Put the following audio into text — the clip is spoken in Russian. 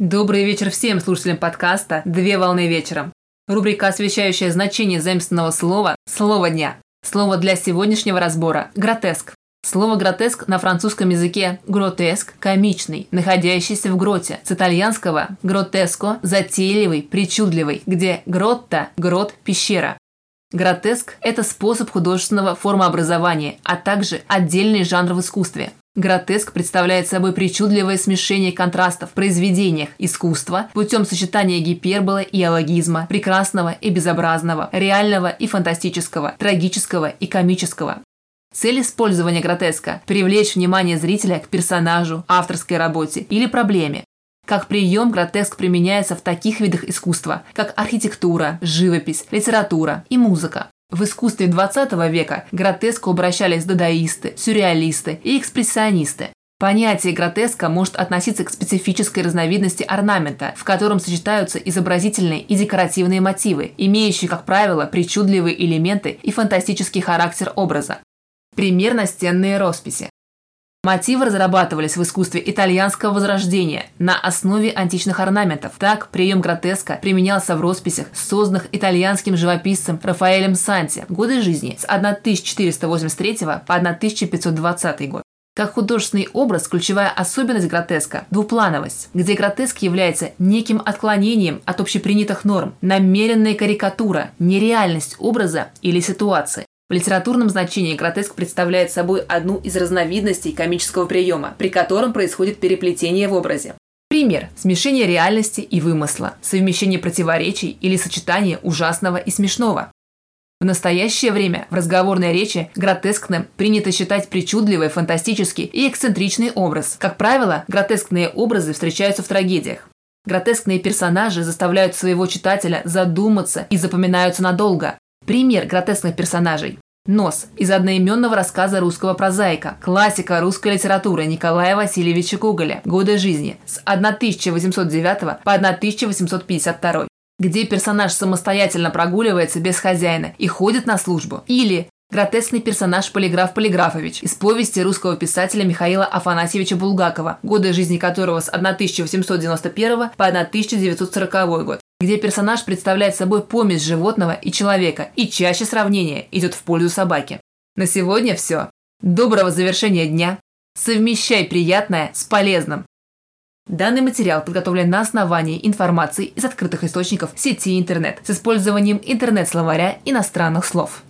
Добрый вечер всем слушателям подкаста «Две волны вечером». Рубрика, освещающая значение заимственного слова «Слово дня». Слово для сегодняшнего разбора – «гротеск». Слово «гротеск» на французском языке «гротеск» – комичный, находящийся в гроте. С итальянского «гротеско» – затейливый, причудливый, где «гротта» – грот, пещера. Гротеск – это способ художественного формообразования, а также отдельный жанр в искусстве. Гротеск представляет собой причудливое смешение контрастов в произведениях искусства путем сочетания гиперболы и алогизма, прекрасного и безобразного, реального и фантастического, трагического и комического. Цель использования гротеска – привлечь внимание зрителя к персонажу, авторской работе или проблеме. Как прием гротеск применяется в таких видах искусства, как архитектура, живопись, литература и музыка. В искусстве 20 века к гротеску обращались дадаисты, сюрреалисты и экспрессионисты. Понятие гротеска может относиться к специфической разновидности орнамента, в котором сочетаются изобразительные и декоративные мотивы, имеющие, как правило, причудливые элементы и фантастический характер образа. Пример настенные росписи. Мотивы разрабатывались в искусстве итальянского возрождения на основе античных орнаментов. Так, прием гротеска применялся в росписях, созданных итальянским живописцем Рафаэлем Санти годы жизни с 1483 по 1520 год. Как художественный образ, ключевая особенность гротеска – двуплановость, где гротеск является неким отклонением от общепринятых норм, намеренная карикатура, нереальность образа или ситуации. В литературном значении гротеск представляет собой одну из разновидностей комического приема, при котором происходит переплетение в образе. Пример – смешение реальности и вымысла, совмещение противоречий или сочетание ужасного и смешного. В настоящее время в разговорной речи гротескным принято считать причудливый, фантастический и эксцентричный образ. Как правило, гротескные образы встречаются в трагедиях. Гротескные персонажи заставляют своего читателя задуматься и запоминаются надолго. Пример гротескных персонажей. Нос из одноименного рассказа русского прозаика, классика русской литературы Николая Васильевича Гоголя «Годы жизни» с 1809 по 1852 где персонаж самостоятельно прогуливается без хозяина и ходит на службу. Или гротескный персонаж Полиграф Полиграфович из повести русского писателя Михаила Афанасьевича Булгакова, годы жизни которого с 1891 по 1940 год где персонаж представляет собой помесь животного и человека, и чаще сравнение идет в пользу собаки. На сегодня все. Доброго завершения дня. Совмещай приятное с полезным. Данный материал подготовлен на основании информации из открытых источников сети интернет с использованием интернет-словаря иностранных слов.